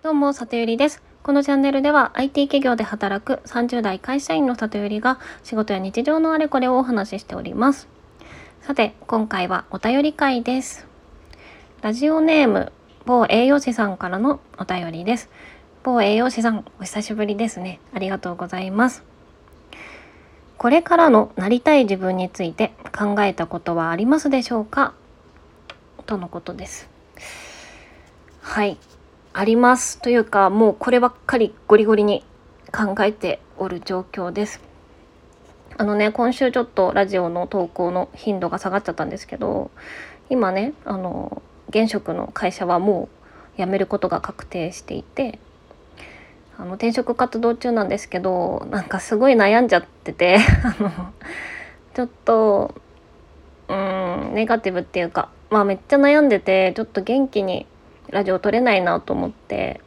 どうも、里ゆりです。このチャンネルでは IT 企業で働く30代会社員の里ゆりが仕事や日常のあれこれをお話ししております。さて、今回はお便り会です。ラジオネーム、某栄養士さんからのお便りです。某栄養士さん、お久しぶりですね。ありがとうございます。これからのなりたい自分について考えたことはありますでしょうか？とのことです。はい。あります。というか、もうこればっかりゴリゴリに考えておる状況です。あのね、今週ちょっとラジオの投稿の頻度が下がっちゃったんですけど、今ね、あの、現職の会社はもう辞めることが確定していて、あの転職活動中なんですけどなんかすごい悩んじゃってて あのちょっとうんネガティブっていうかまあめっちゃ悩んでてちょっと元気にラジオ撮れないなと思って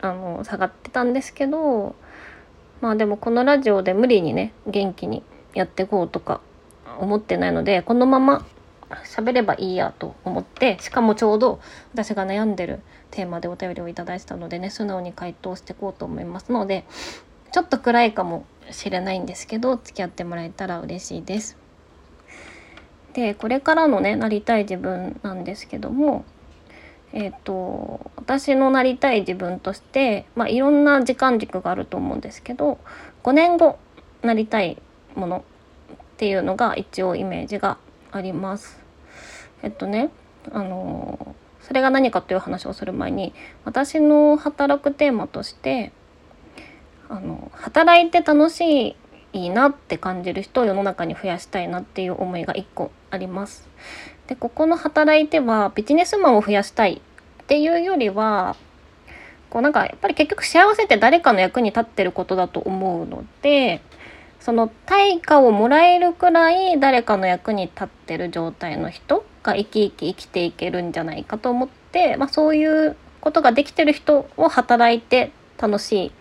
あの下がってたんですけどまあでもこのラジオで無理にね元気にやっていこうとか思ってないのでこのまま喋ればいいやと思ってしかもちょうど私が悩んでるテーマでお便りをいただいたのでね素直に回答していこうと思いますのでちょっと暗いかもしれないんですけど付き合ってもらえたら嬉しいです。でこれからのねなりたい自分なんですけどもえっ、と私のなりたい自分としてまあいろんな時間軸があると思うんですけど5年後なりたいものっていうのが一応イメージがあります。えっとねあのそれが何かという話をする前に私の働くテーマとしてあの働いて楽しいなって感じる人を世の中に増やしたいなっていう思いが一個あります。でここの働いてはビジネスマンを増やしたいっていうよりはこうなんかやっぱり結局幸せって誰かの役に立ってることだと思うのでその対価をもらえるくらい誰かの役に立ってる状態の人が生き生き生きていけるんじゃないかと思って、まあ、そういうことができてる人を働いて楽しい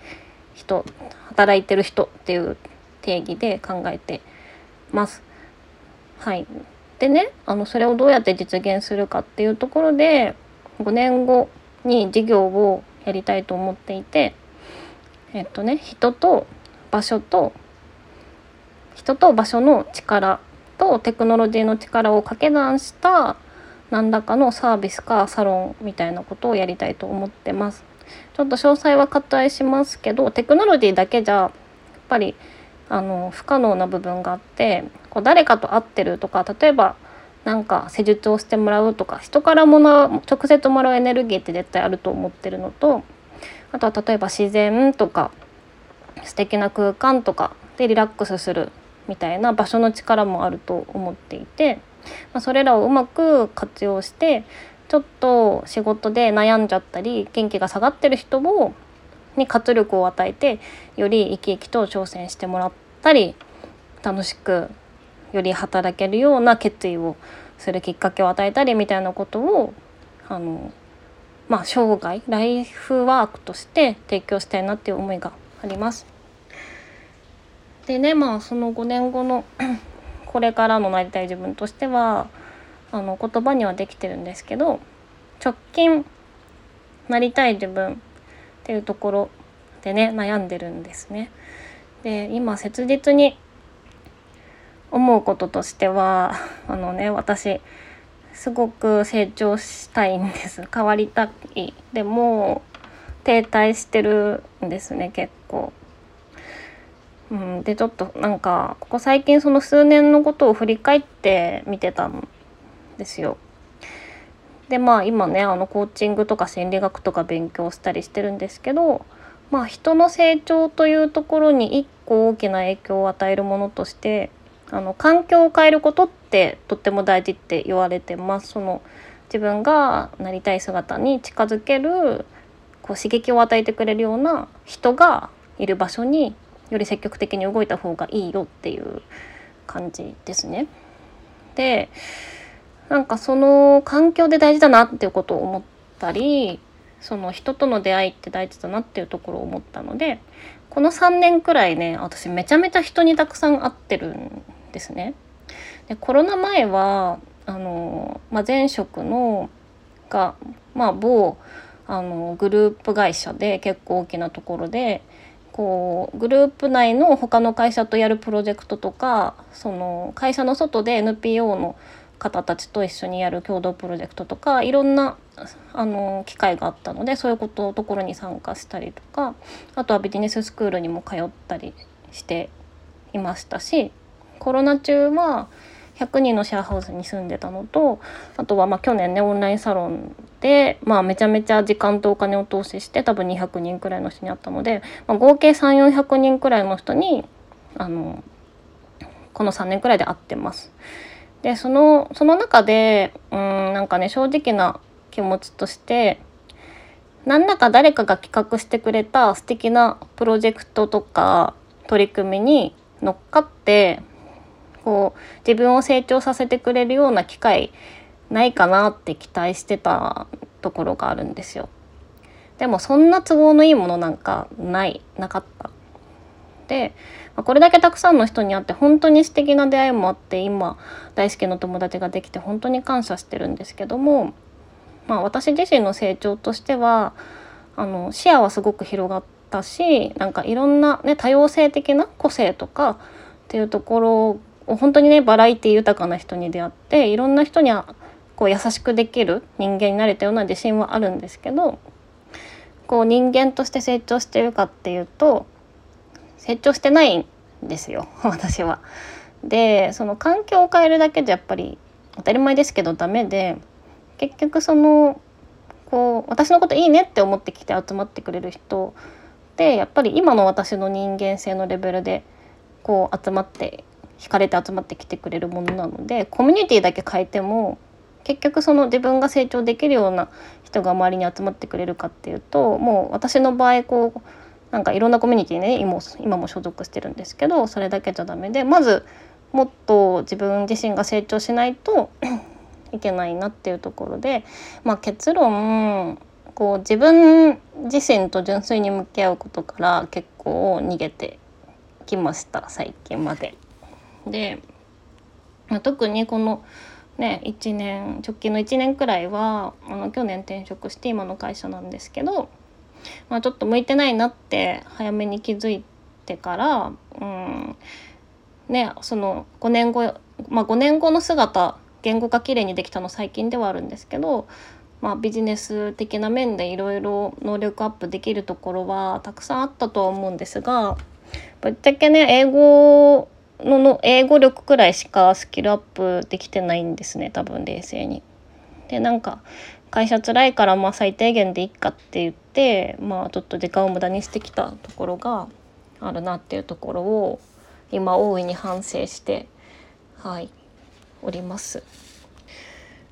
人働いてる人っていう定義で考えてます。はい、でねあのそれをどうやって実現するかっていうところで5年後に事業をやりたいと思っていてえっとね人と場所と人と場所の力とテクノロジーの力を掛け算した何らかのサービスかサロンみたいなことをやりたいと思ってます。ちょっと詳細は割愛しますけどテクノロジーだけじゃやっぱりあの不可能な部分があってこう誰かと会ってるとか例えばなんか施術をしてもらうとか人からもらう直接もらうエネルギーって絶対あると思ってるのとあとは例えば自然とか素敵な空間とかでリラックスするみたいな場所の力もあると思っていて、まあ、それらをうまく活用してちょっと仕事で悩んじゃったり元気が下がってる人をに活力を与えてより生き生きと挑戦してもらったり楽しくより働けるような決意をするきっかけを与えたりみたいなことをあのまあ生涯ライフワークとして提供したいなっていう思いがあります。でねまあその5年後の これからのなりたい自分としてはあの言葉にはできてるんですけど直近なりたい自分っていうところでね悩んでるんですね。で今切実に思うこととしてはあのね私すごく成長したいんです変わりたいでも停滞してるんですね結構。うん、でちょっとなんかここ最近その数年のことを振り返って見てたんですよ。でまあ今ねあのコーチングとか心理学とか勉強したりしてるんですけどまあ人の成長というところに一個大きな影響を与えるものとしてあの環境を変えることってとっても大事って言われてます。その自分がなりたい姿に近づけるこう刺激を与えてくれるような人がいる場所により積極的に動いた方がいいよっていう感じですね。でなんかその環境で大事だなっていうことを思ったりその人との出会いって大事だなっていうところを思ったのでこの3年くらいね私めちゃめちゃ人にたくさん会ってるんですね。でコロナ前はあの、まあ、前職のが、まあ、某あのグループ会社で結構大きなところでこうグループ内の他の会社とやるプロジェクトとかその会社の外で NPO の方たちと一緒にやる共同プロジェクトとかいろんなあの機会があったのでそういうことところに参加したりとかあとはビジネススクールにも通ったりしていましたしコロナ中は100人のシェアハウスに住んでたのとあとはま去年ねオンラインサロンで、まあ、めちゃめちゃ時間とお金を投資して多分200人くらいの人に会ったので、まあ、合計3400人くらいの人にあのこの3年くらいで会ってます。でそのその中でうんなんかね正直な気持ちとして何らか誰かが企画してくれた素敵なプロジェクトとか取り組みに乗っかってこう自分を成長させてくれるような機会ないかなって期待してたところがあるんですよ。でもそんな都合のいいものなんかないなかった。でこれだけたくさんの人に会って本当に素敵な出会いもあって今大好きな友達ができて本当に感謝してるんですけども、まあ、私自身の成長としてはあの視野はすごく広がったしなんかいろんな、ね、多様性的な個性とかっていうところを本当にねバラエティ豊かな人に出会っていろんな人にこう優しくできる人間になれたような自信はあるんですけどこう人間として成長してるかっていうと成長してないんですよ 私は。でその環境を変えるだけじゃやっぱり当たり前ですけどダメで結局そのこう私のこといいねって思ってきて集まってくれる人ってやっぱり今の私の人間性のレベルでこう集まって惹かれて集まってきてくれるものなのでコミュニティだけ変えても結局その自分が成長できるような人が周りに集まってくれるかっていうともう私の場合こうなんかいろんなコミュニティにね今今も所属してるんですけどそれだけじゃダメでまずもっと自分自身が成長しないと いけないなっていうところで、まあ、結論こう自分自身と純粋に向き合うことから結構逃げてきました最近まで。で、まあ、特にこのね1年直近の1年くらいはあの去年転職して今の会社なんですけどまあ、ちょっと向いてないなって早めに気づいてから、うん、ねその5年後、まあ、5年後の姿言語化綺麗にできたの最近ではあるんですけど、まあ、ビジネス的な面でいろいろ能力アップできるところはたくさんあったとは思うんですがぶっちゃけね英語のの英語力くらいしかスキルアップできてないんですね多分冷静に。でなんか会社辛いからまあ最低限でいっかって言ってまあちょっと時間を無駄にしてきたところがあるなっていうところを今大いに反省してはいおります。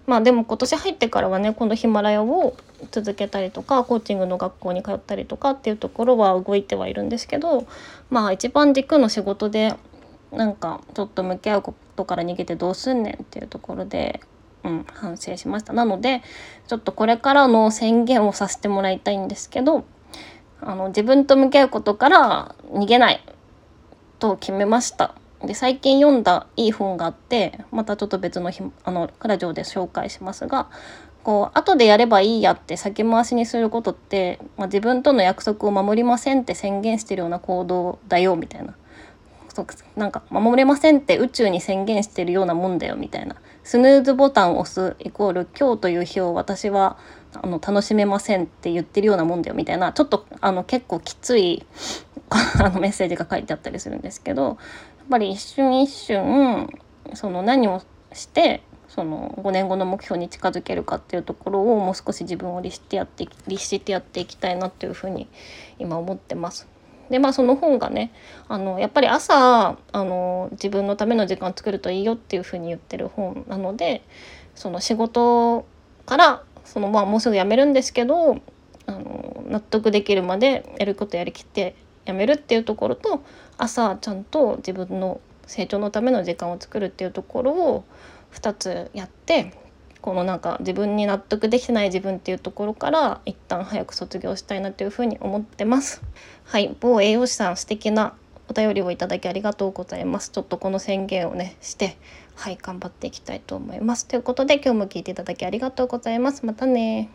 まあでも今年入ってからはねこのヒマラヤを続けたりとかコーチングの学校に通ったりとかっていうところは動いてはいるんですけどまあ一番軸の仕事でなんかちょっと向き合うことから逃げてどうすんねんっていうところでうん、反省しました。なのでちょっとこれからの宣言をさせてもらいたいんですけどあの自分と向き合うことから逃げないと決めました。で最近読んだいい本があってまたちょっと別の日あのラジオで紹介しますがこう後でやればいいやって先回しにすることって、まあ、自分との約束を守りませんって宣言してるような行動だよみたいな。なんか守れませんって宇宙に宣言してるようなもんだよみたいな。スヌーズボタンを押すイコール今日という日を私はあの楽しめませんって言ってるようなもんだよみたいなちょっとあの結構きつい あのメッセージが書いてあったりするんですけどやっぱり一瞬一瞬その何をしてその5年後の目標に近づけるかっていうところをもう少し自分を律してやって律してやっていきたいなっていうふうに今思ってます。でまあその本がねあのやっぱり朝あの自分のための時間作るといいよっていうふうに言ってる本なのでその仕事からそのまあもうすぐ辞めるんですけどあの納得できるまでやることやりきって辞めるっていうところと朝ちゃんと自分の成長のための時間を作るっていうところを2つやってこのなんか自分に納得できてない自分っていうところから一旦早く卒業したいなというふうに思ってます。はい、某栄養士さん素敵なお便りをいただきありがとうございます。ちょっとこの宣言をねしてはい頑張っていきたいと思います。ということで今日も聞いていただきありがとうございます。またね